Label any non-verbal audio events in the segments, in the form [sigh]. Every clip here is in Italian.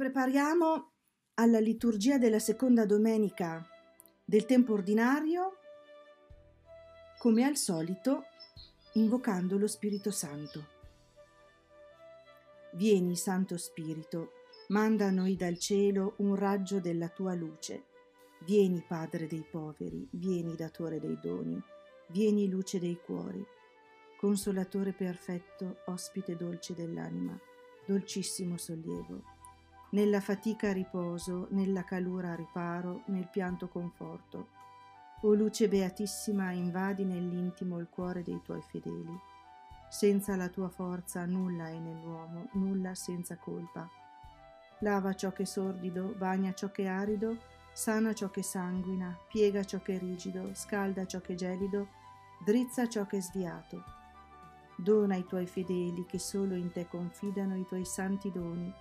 Prepariamo alla liturgia della seconda domenica del tempo ordinario, come al solito, invocando lo Spirito Santo. Vieni, Santo Spirito, manda a noi dal cielo un raggio della tua luce. Vieni, Padre dei poveri, vieni, Datore dei doni, vieni, luce dei cuori, consolatore perfetto, ospite dolce dell'anima, dolcissimo sollievo nella fatica riposo, nella calura riparo, nel pianto conforto. O luce beatissima, invadi nell'intimo il cuore dei tuoi fedeli. Senza la tua forza nulla è nell'uomo, nulla senza colpa. Lava ciò che è sordido, bagna ciò che è arido, sana ciò che sanguina, piega ciò che è rigido, scalda ciò che è gelido, drizza ciò che è sviato. Dona ai tuoi fedeli che solo in te confidano i tuoi santi doni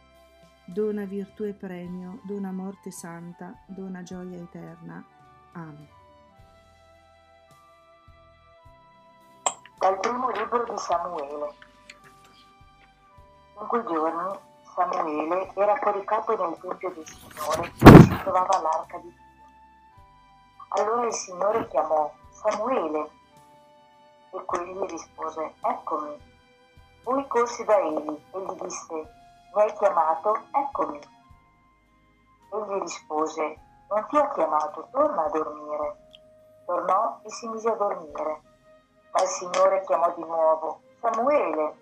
dona virtù e premio, dona morte santa, dona gioia eterna. Amen. Dal primo libro di Samuele. In quei giorni Samuele era coricato nel Tempio del Signore dove si trovava l'arca di Dio. Allora il Signore chiamò Samuele e quegli rispose, eccomi. Poi corsi da Eli e gli disse, mi hai chiamato? Eccomi. Egli rispose, non ti ho chiamato, torna a dormire. Tornò e si mise a dormire. Ma il Signore chiamò di nuovo, Samuele.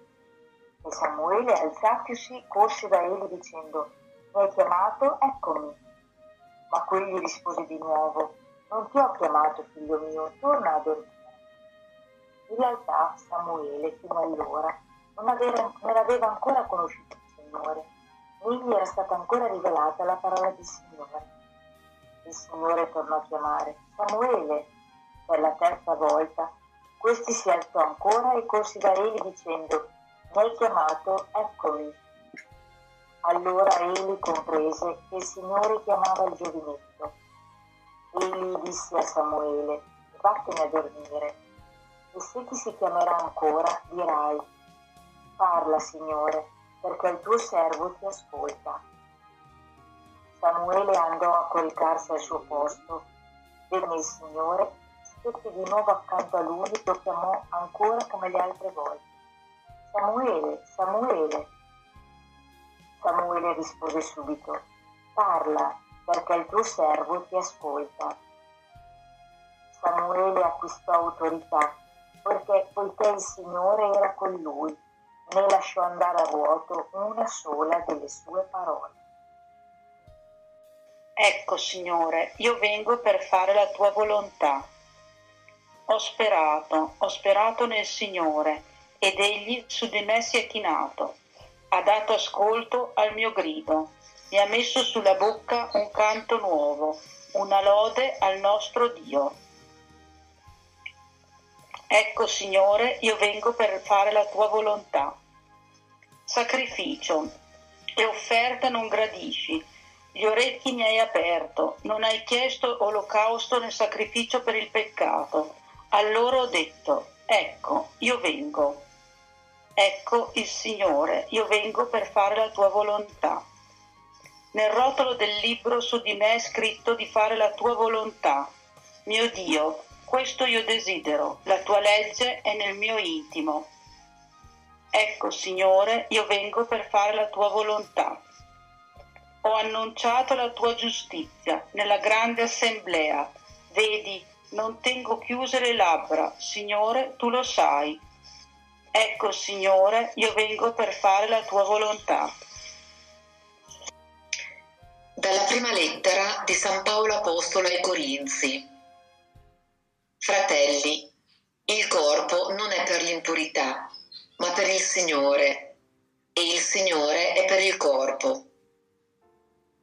E Samuele, alzatosi, corse da egli dicendo, mi hai chiamato? Eccomi. Ma quegli rispose di nuovo, non ti ho chiamato, figlio mio, torna a dormire. In realtà Samuele, fino allora, non, aveva, non aveva ancora conosciuto Signore, né gli era stata ancora rivelata la parola del Signore. Il Signore tornò a chiamare Samuele per la terza volta. Questi si alzò ancora e corsi da Eli dicendo, mi hai chiamato, eccomi. Allora Eli comprese che il Signore chiamava il giovinetto. Eli disse a Samuele, vattene a dormire, e se ti si chiamerà ancora, dirai, parla Signore, perché il tuo servo ti ascolta. Samuele andò a coricarsi al suo posto, venne il Signore, stette di nuovo accanto a lui e lo chiamò ancora come le altre volte. Samuele, Samuele. Samuele rispose subito, parla, perché il tuo servo ti ascolta. Samuele acquistò autorità, perché, poiché il Signore era con lui né lasciò andare a vuoto una sola delle sue parole. Ecco, Signore, io vengo per fare la tua volontà. Ho sperato, ho sperato nel Signore, ed egli su di me si è chinato. Ha dato ascolto al mio grido, mi ha messo sulla bocca un canto nuovo, una lode al nostro Dio. Ecco, Signore, io vengo per fare la tua volontà. Sacrificio e offerta non gradisci, gli orecchi mi hai aperto, non hai chiesto olocausto né sacrificio per il peccato. Allora ho detto, ecco, io vengo. Ecco il Signore, io vengo per fare la tua volontà. Nel rotolo del libro su di me è scritto di fare la tua volontà. Mio Dio, questo io desidero, la tua legge è nel mio intimo. Ecco, Signore, io vengo per fare la tua volontà. Ho annunciato la tua giustizia nella grande assemblea. Vedi, non tengo chiuse le labbra, Signore, tu lo sai. Ecco, Signore, io vengo per fare la tua volontà. Dalla prima lettera di San Paolo Apostolo ai Corinzi. Fratelli, il corpo non è per l'impurità, ma per il Signore, e il Signore è per il corpo.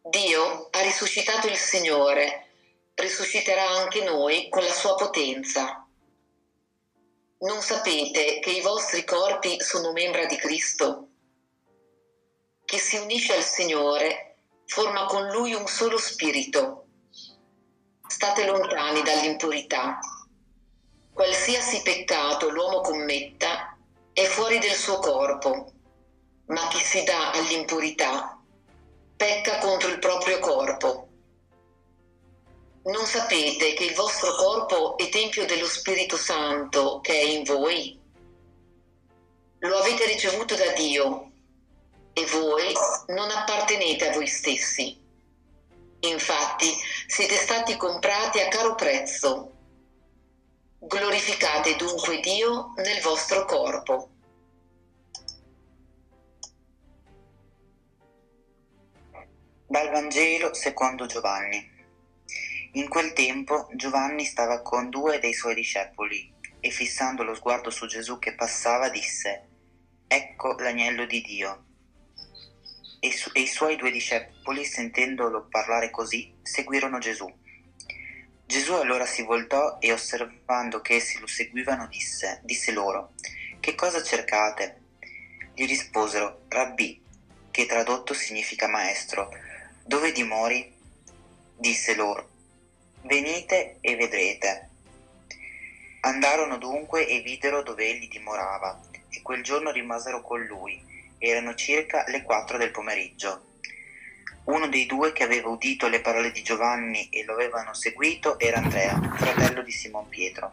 Dio ha risuscitato il Signore, risusciterà anche noi con la sua potenza. Non sapete che i vostri corpi sono membra di Cristo? Chi si unisce al Signore forma con Lui un solo spirito. State lontani dall'impurità Qualsiasi peccato l'uomo commetta è fuori del suo corpo, ma chi si dà all'impurità pecca contro il proprio corpo. Non sapete che il vostro corpo è tempio dello Spirito Santo che è in voi? Lo avete ricevuto da Dio e voi non appartenete a voi stessi. Infatti siete stati comprati a caro prezzo. Glorificate dunque Dio nel vostro corpo. Dal Vangelo secondo Giovanni. In quel tempo Giovanni stava con due dei suoi discepoli e fissando lo sguardo su Gesù che passava disse, Ecco l'agnello di Dio. E, su- e i suoi due discepoli, sentendolo parlare così, seguirono Gesù. Gesù allora si voltò e osservando che essi lo seguivano disse, disse loro, Che cosa cercate? Gli risposero, Rabbì, che tradotto significa maestro dove dimori? Disse loro. Venite e vedrete. Andarono dunque e videro dove egli dimorava, e quel giorno rimasero con lui. Erano circa le quattro del pomeriggio. Uno dei due che aveva udito le parole di Giovanni e lo avevano seguito era Andrea, fratello di Simon Pietro.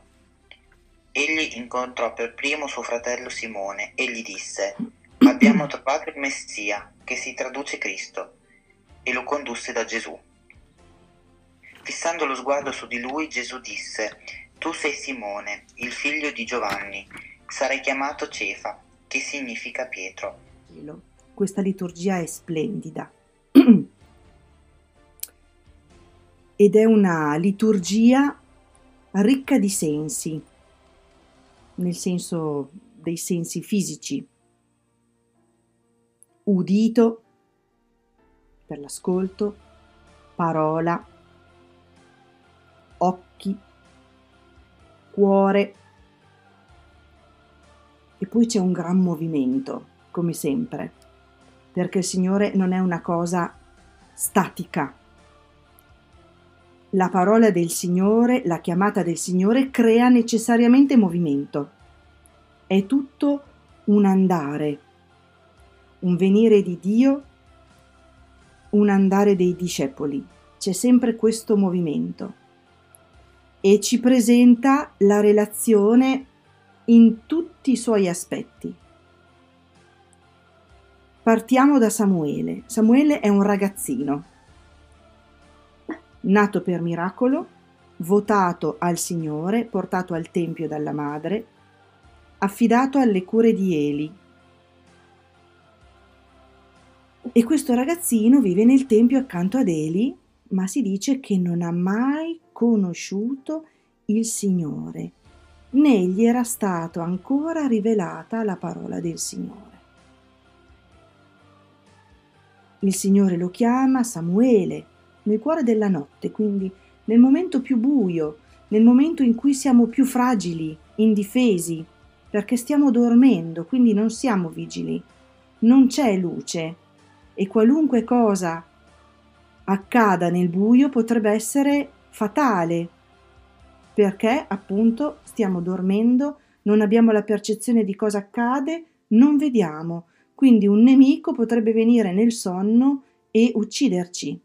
Egli incontrò per primo suo fratello Simone e gli disse, Abbiamo trovato il Messia, che si traduce Cristo e lo condusse da Gesù. Fissando lo sguardo su di lui, Gesù disse, Tu sei Simone, il figlio di Giovanni, sarai chiamato Cefa, che significa Pietro. Questa liturgia è splendida [clears throat] ed è una liturgia ricca di sensi, nel senso dei sensi fisici, udito, per l'ascolto, parola, occhi, cuore e poi c'è un gran movimento, come sempre, perché il Signore non è una cosa statica. La parola del Signore, la chiamata del Signore crea necessariamente movimento. È tutto un andare, un venire di Dio un andare dei discepoli, c'è sempre questo movimento e ci presenta la relazione in tutti i suoi aspetti. Partiamo da Samuele. Samuele è un ragazzino, nato per miracolo, votato al Signore, portato al Tempio dalla madre, affidato alle cure di Eli, E questo ragazzino vive nel tempio accanto ad Eli, ma si dice che non ha mai conosciuto il Signore, né gli era stato ancora rivelata la parola del Signore. Il Signore lo chiama Samuele, nel cuore della notte, quindi nel momento più buio, nel momento in cui siamo più fragili, indifesi, perché stiamo dormendo, quindi non siamo vigili, non c'è luce, e qualunque cosa accada nel buio potrebbe essere fatale perché appunto stiamo dormendo, non abbiamo la percezione di cosa accade, non vediamo. Quindi un nemico potrebbe venire nel sonno e ucciderci.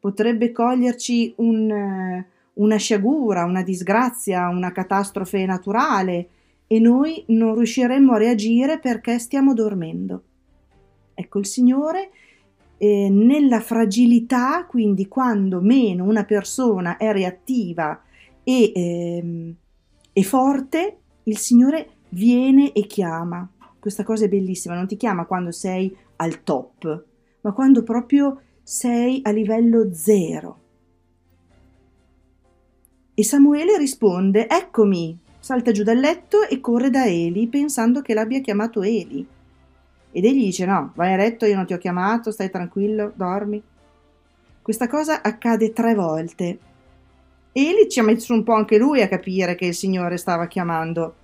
Potrebbe coglierci un, una sciagura, una disgrazia, una catastrofe naturale e noi non riusciremmo a reagire perché stiamo dormendo. Ecco, il Signore eh, nella fragilità, quindi quando meno una persona è reattiva e, ehm, è forte, il Signore viene e chiama. Questa cosa è bellissima, non ti chiama quando sei al top, ma quando proprio sei a livello zero. E Samuele risponde, eccomi, salta giù dal letto e corre da Eli pensando che l'abbia chiamato Eli. Ed egli dice: No, vai a letto, io non ti ho chiamato, stai tranquillo, dormi. Questa cosa accade tre volte. Eli ci ha messo un po' anche lui a capire che il Signore stava chiamando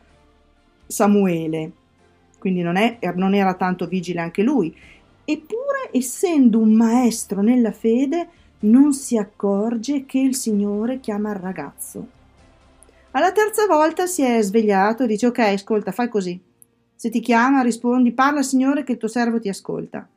Samuele, quindi non, è, non era tanto vigile anche lui. Eppure, essendo un maestro nella fede, non si accorge che il Signore chiama il ragazzo. Alla terza volta si è svegliato e dice: Ok, ascolta, fai così se ti chiama, rispondi, parla Signore che il tuo servo ti ascolta.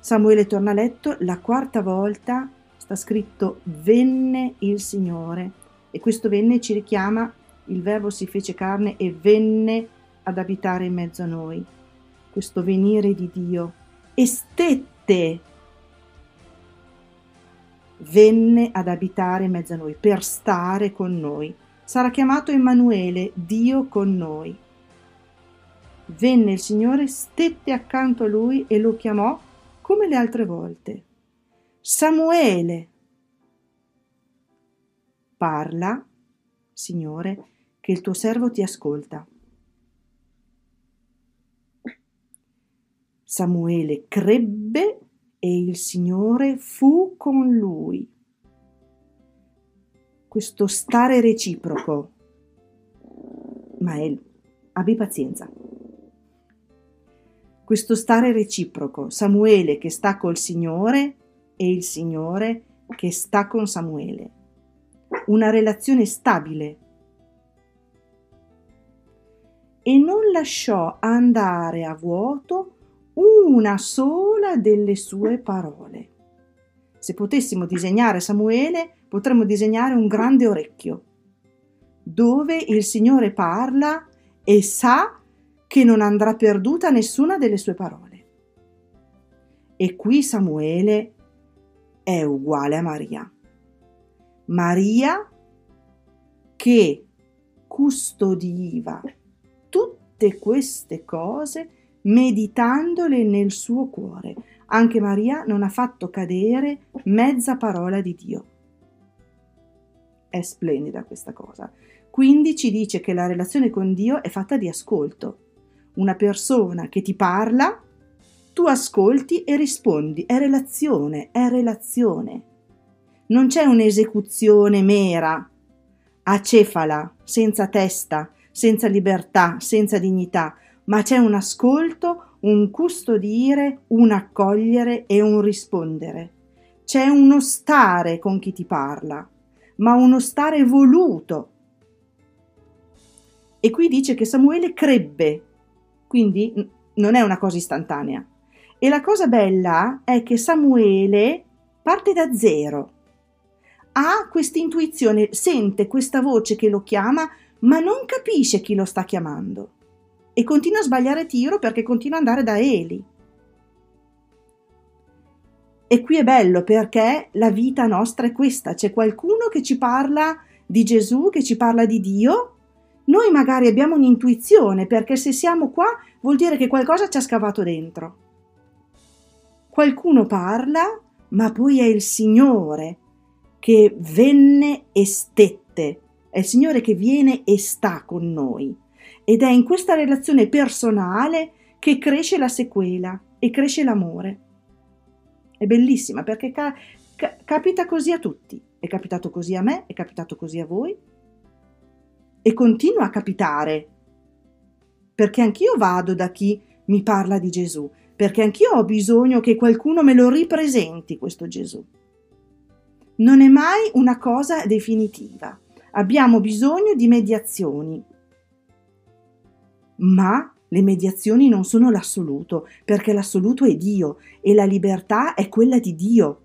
Samuele torna a letto, la quarta volta sta scritto venne il Signore e questo venne ci richiama il verbo si fece carne e venne ad abitare in mezzo a noi. Questo venire di Dio e stette venne ad abitare in mezzo a noi, per stare con noi. Sarà chiamato Emanuele, Dio con noi. Venne il Signore, stette accanto a lui e lo chiamò come le altre volte. Samuele. Parla, Signore, che il tuo servo ti ascolta. Samuele crebbe e il Signore fu con lui. Questo stare reciproco. Ma è, abbi pazienza. Questo stare reciproco, Samuele che sta col Signore e il Signore che sta con Samuele. Una relazione stabile. E non lasciò andare a vuoto una sola delle sue parole. Se potessimo disegnare Samuele, potremmo disegnare un grande orecchio, dove il Signore parla e sa che non andrà perduta nessuna delle sue parole. E qui Samuele è uguale a Maria. Maria che custodiva tutte queste cose meditandole nel suo cuore. Anche Maria non ha fatto cadere mezza parola di Dio. È splendida questa cosa. Quindi ci dice che la relazione con Dio è fatta di ascolto. Una persona che ti parla, tu ascolti e rispondi. È relazione, è relazione. Non c'è un'esecuzione mera, acefala, senza testa, senza libertà, senza dignità ma c'è un ascolto, un custodire, un accogliere e un rispondere. C'è uno stare con chi ti parla, ma uno stare voluto. E qui dice che Samuele crebbe, quindi non è una cosa istantanea. E la cosa bella è che Samuele parte da zero. Ha questa intuizione, sente questa voce che lo chiama, ma non capisce chi lo sta chiamando e continua a sbagliare tiro perché continua ad andare da Eli. E qui è bello perché la vita nostra è questa, c'è qualcuno che ci parla di Gesù, che ci parla di Dio. Noi magari abbiamo un'intuizione perché se siamo qua vuol dire che qualcosa ci ha scavato dentro. Qualcuno parla, ma poi è il Signore che venne e stette, è il Signore che viene e sta con noi. Ed è in questa relazione personale che cresce la sequela e cresce l'amore. È bellissima perché ca- ca- capita così a tutti. È capitato così a me, è capitato così a voi e continua a capitare. Perché anch'io vado da chi mi parla di Gesù, perché anch'io ho bisogno che qualcuno me lo ripresenti questo Gesù. Non è mai una cosa definitiva. Abbiamo bisogno di mediazioni, ma le mediazioni non sono l'assoluto, perché l'assoluto è Dio e la libertà è quella di Dio,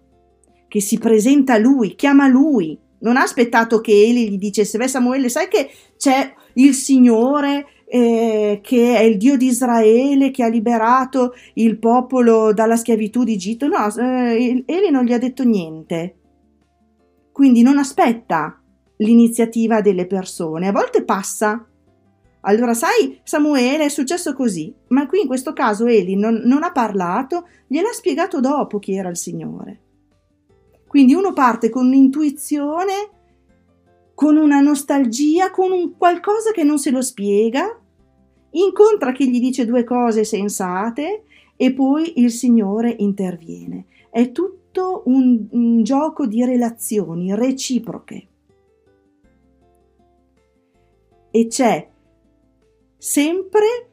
che si presenta a lui, chiama lui. Non ha aspettato che Eli gli dicesse, beh Samuele, sai che c'è il Signore eh, che è il Dio di Israele che ha liberato il popolo dalla schiavitù di Egitto? No, eh, Eli non gli ha detto niente. Quindi non aspetta l'iniziativa delle persone, a volte passa allora, sai, Samuele è successo così, ma qui in questo caso Eli non, non ha parlato, gliel'ha spiegato dopo chi era il Signore. Quindi uno parte con un'intuizione, con una nostalgia, con un qualcosa che non se lo spiega, incontra chi gli dice due cose sensate e poi il Signore interviene. È tutto un, un gioco di relazioni reciproche. E c'è sempre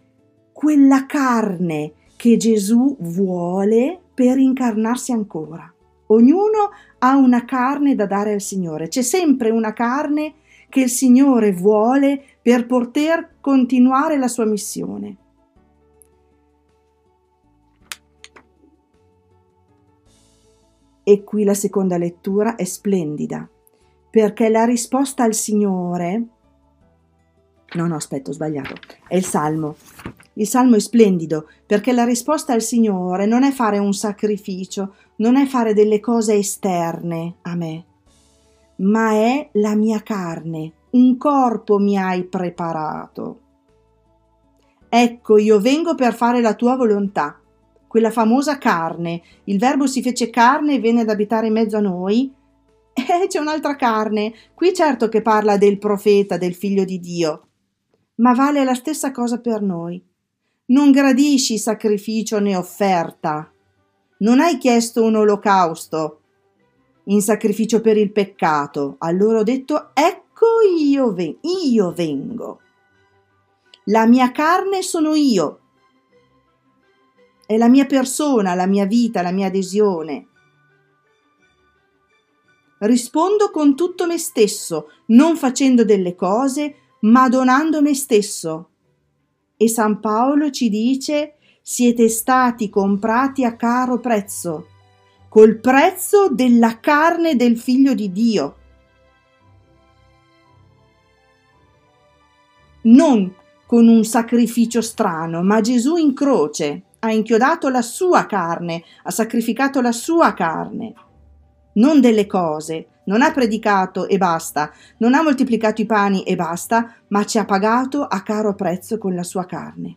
quella carne che Gesù vuole per incarnarsi ancora. Ognuno ha una carne da dare al Signore, c'è sempre una carne che il Signore vuole per poter continuare la sua missione. E qui la seconda lettura è splendida, perché la risposta al Signore... No, no, aspetta, ho sbagliato. È il Salmo. Il Salmo è splendido, perché la risposta al Signore non è fare un sacrificio, non è fare delle cose esterne a me, ma è la mia carne, un corpo mi hai preparato. Ecco, io vengo per fare la tua volontà quella famosa carne. Il Verbo si fece carne e venne ad abitare in mezzo a noi. Eh, c'è un'altra carne. Qui certo che parla del profeta, del figlio di Dio. Ma vale la stessa cosa per noi. Non gradisci sacrificio né offerta. Non hai chiesto un olocausto in sacrificio per il peccato. Allora ho detto, ecco io, ven- io vengo. La mia carne sono io, è la mia persona, la mia vita, la mia adesione. Rispondo con tutto me stesso, non facendo delle cose, ma donando me stesso. E San Paolo ci dice siete stati comprati a caro prezzo, col prezzo della carne del figlio di Dio. Non con un sacrificio strano, ma Gesù in croce ha inchiodato la sua carne, ha sacrificato la sua carne, non delle cose, non ha predicato e basta, non ha moltiplicato i pani e basta, ma ci ha pagato a caro prezzo con la sua carne.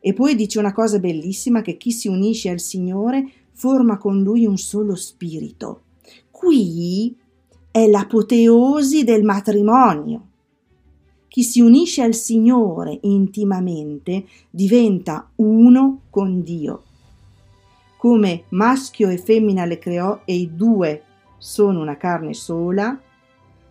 E poi dice una cosa bellissima che chi si unisce al Signore forma con lui un solo spirito. Qui è l'apoteosi del matrimonio. Chi si unisce al Signore intimamente diventa uno con Dio. Come maschio e femmina le creò e i due sono una carne sola,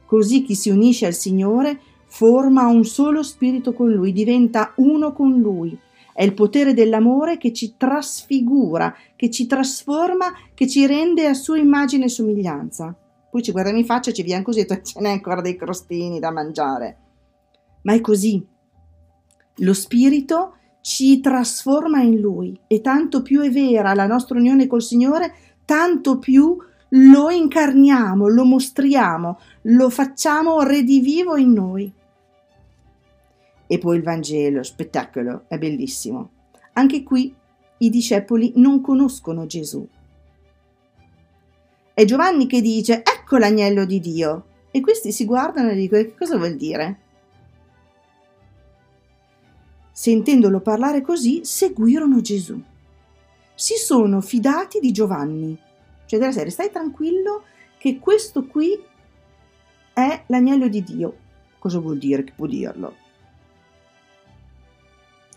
così chi si unisce al Signore forma un solo spirito con Lui, diventa uno con Lui. È il potere dell'amore che ci trasfigura, che ci trasforma, che ci rende a sua immagine e somiglianza. Poi ci guardiamo in faccia e ci viene così e ce n'è ancora dei crostini da mangiare ma è così. Lo Spirito ci trasforma in Lui e tanto più è vera la nostra unione col Signore, tanto più lo incarniamo, lo mostriamo, lo facciamo redivivo in noi. E poi il Vangelo, spettacolo, è bellissimo. Anche qui i discepoli non conoscono Gesù. È Giovanni che dice, ecco l'agnello di Dio. E questi si guardano e dicono, che cosa vuol dire? Sentendolo parlare così, seguirono Gesù. Si sono fidati di Giovanni. Cioè della serie, stai tranquillo che questo qui è l'agnello di Dio. Cosa vuol dire? Che può dirlo?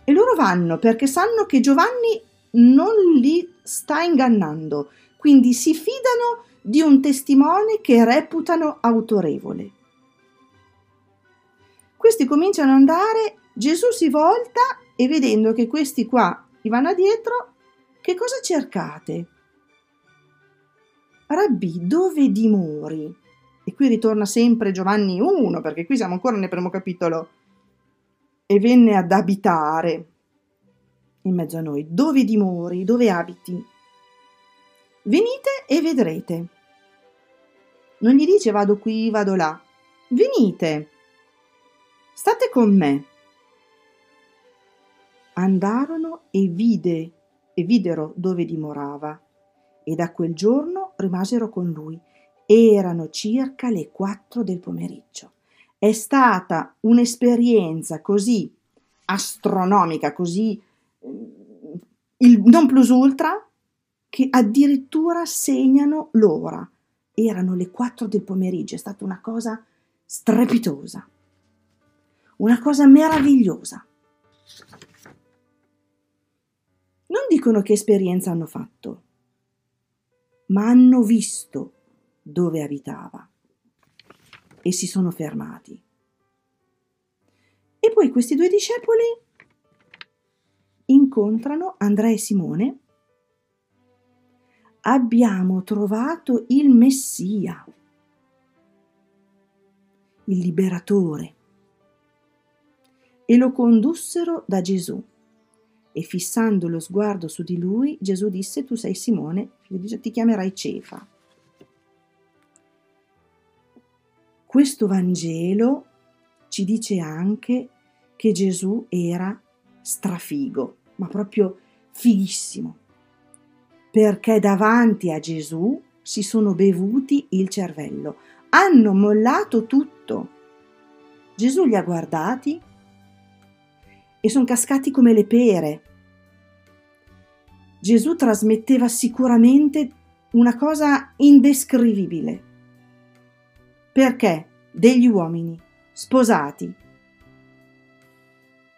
E loro vanno perché sanno che Giovanni non li sta ingannando, quindi si fidano di un testimone che reputano autorevole. Questi cominciano ad andare Gesù si volta e vedendo che questi qua gli vanno dietro, che cosa cercate? Rabbi, dove dimori? E qui ritorna sempre Giovanni 1, perché qui siamo ancora nel primo capitolo. E venne ad abitare in mezzo a noi. Dove dimori? Dove abiti? Venite e vedrete. Non gli dice vado qui, vado là. Venite. State con me andarono e vide e videro dove dimorava e da quel giorno rimasero con lui. Erano circa le quattro del pomeriggio. È stata un'esperienza così astronomica, così mm, il non plus ultra, che addirittura segnano l'ora. Erano le quattro del pomeriggio, è stata una cosa strepitosa, una cosa meravigliosa. Non dicono che esperienza hanno fatto, ma hanno visto dove abitava e si sono fermati. E poi questi due discepoli incontrano Andrea e Simone. Abbiamo trovato il Messia, il liberatore, e lo condussero da Gesù E fissando lo sguardo su di lui, Gesù disse, tu sei Simone, ti chiamerai Cefa. Questo Vangelo ci dice anche che Gesù era strafigo, ma proprio fighissimo, perché davanti a Gesù si sono bevuti il cervello, hanno mollato tutto. Gesù li ha guardati e sono cascati come le pere. Gesù trasmetteva sicuramente una cosa indescrivibile. Perché degli uomini sposati,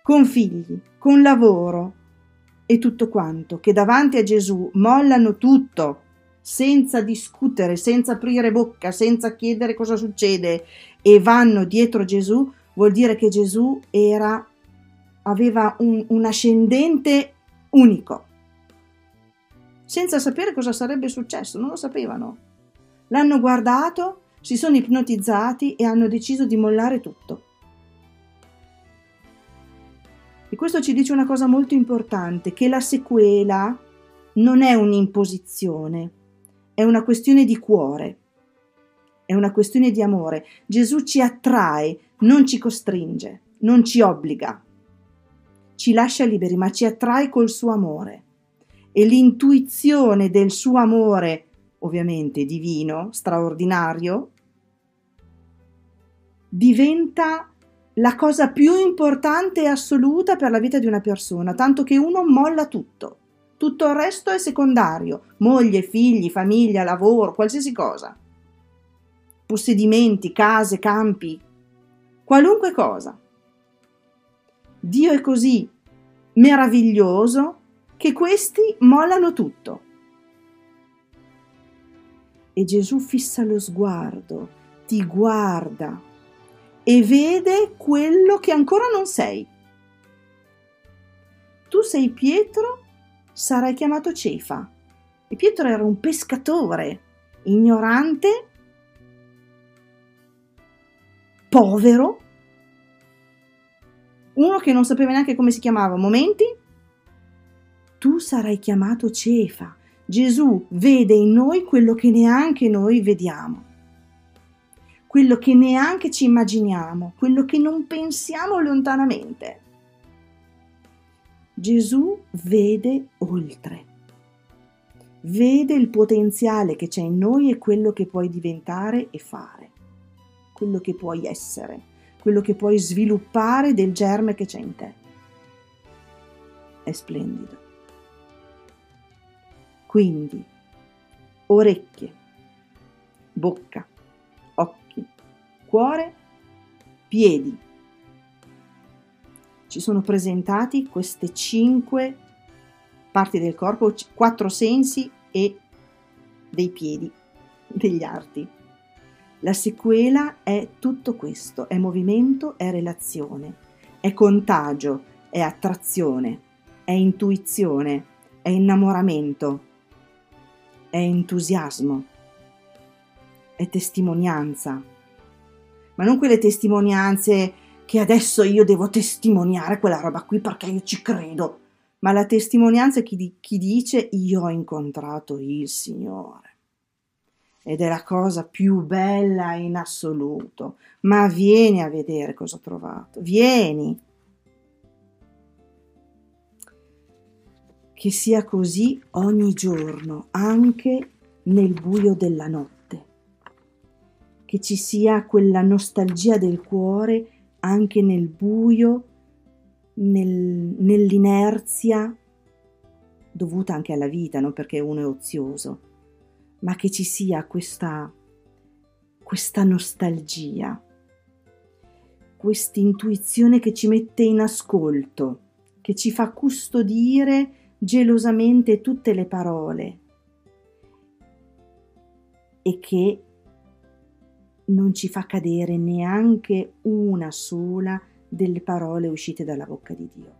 con figli, con lavoro e tutto quanto, che davanti a Gesù mollano tutto, senza discutere, senza aprire bocca, senza chiedere cosa succede e vanno dietro Gesù, vuol dire che Gesù era, aveva un, un ascendente unico, senza sapere cosa sarebbe successo, non lo sapevano. L'hanno guardato, si sono ipnotizzati e hanno deciso di mollare tutto. E questo ci dice una cosa molto importante, che la sequela non è un'imposizione, è una questione di cuore, è una questione di amore. Gesù ci attrae, non ci costringe, non ci obbliga, ci lascia liberi, ma ci attrae col suo amore. E l'intuizione del suo amore, ovviamente divino, straordinario, diventa la cosa più importante e assoluta per la vita di una persona, tanto che uno molla tutto. Tutto il resto è secondario, moglie, figli, famiglia, lavoro, qualsiasi cosa. Possedimenti, case, campi, qualunque cosa. Dio è così meraviglioso che questi mollano tutto. E Gesù fissa lo sguardo, ti guarda e vede quello che ancora non sei. Tu sei Pietro, sarai chiamato Cefa. E Pietro era un pescatore, ignorante, povero, uno che non sapeva neanche come si chiamava. Momenti? Tu sarai chiamato Cefa. Gesù vede in noi quello che neanche noi vediamo quello che neanche ci immaginiamo, quello che non pensiamo lontanamente. Gesù vede oltre, vede il potenziale che c'è in noi e quello che puoi diventare e fare, quello che puoi essere, quello che puoi sviluppare del germe che c'è in te. È splendido. Quindi, orecchie, bocca, cuore, piedi. Ci sono presentati queste cinque parti del corpo, quattro sensi e dei piedi, degli arti. La sequela è tutto questo, è movimento, è relazione, è contagio, è attrazione, è intuizione, è innamoramento, è entusiasmo, è testimonianza, ma non quelle testimonianze che adesso io devo testimoniare quella roba qui perché io ci credo, ma la testimonianza chi, chi dice io ho incontrato il Signore. Ed è la cosa più bella in assoluto. Ma vieni a vedere cosa ho trovato. Vieni. Che sia così ogni giorno, anche nel buio della notte. Che ci sia quella nostalgia del cuore anche nel buio, nel, nell'inerzia dovuta anche alla vita, non perché uno è ozioso, ma che ci sia questa, questa nostalgia, questa intuizione che ci mette in ascolto, che ci fa custodire gelosamente tutte le parole e che non ci fa cadere neanche una sola delle parole uscite dalla bocca di Dio.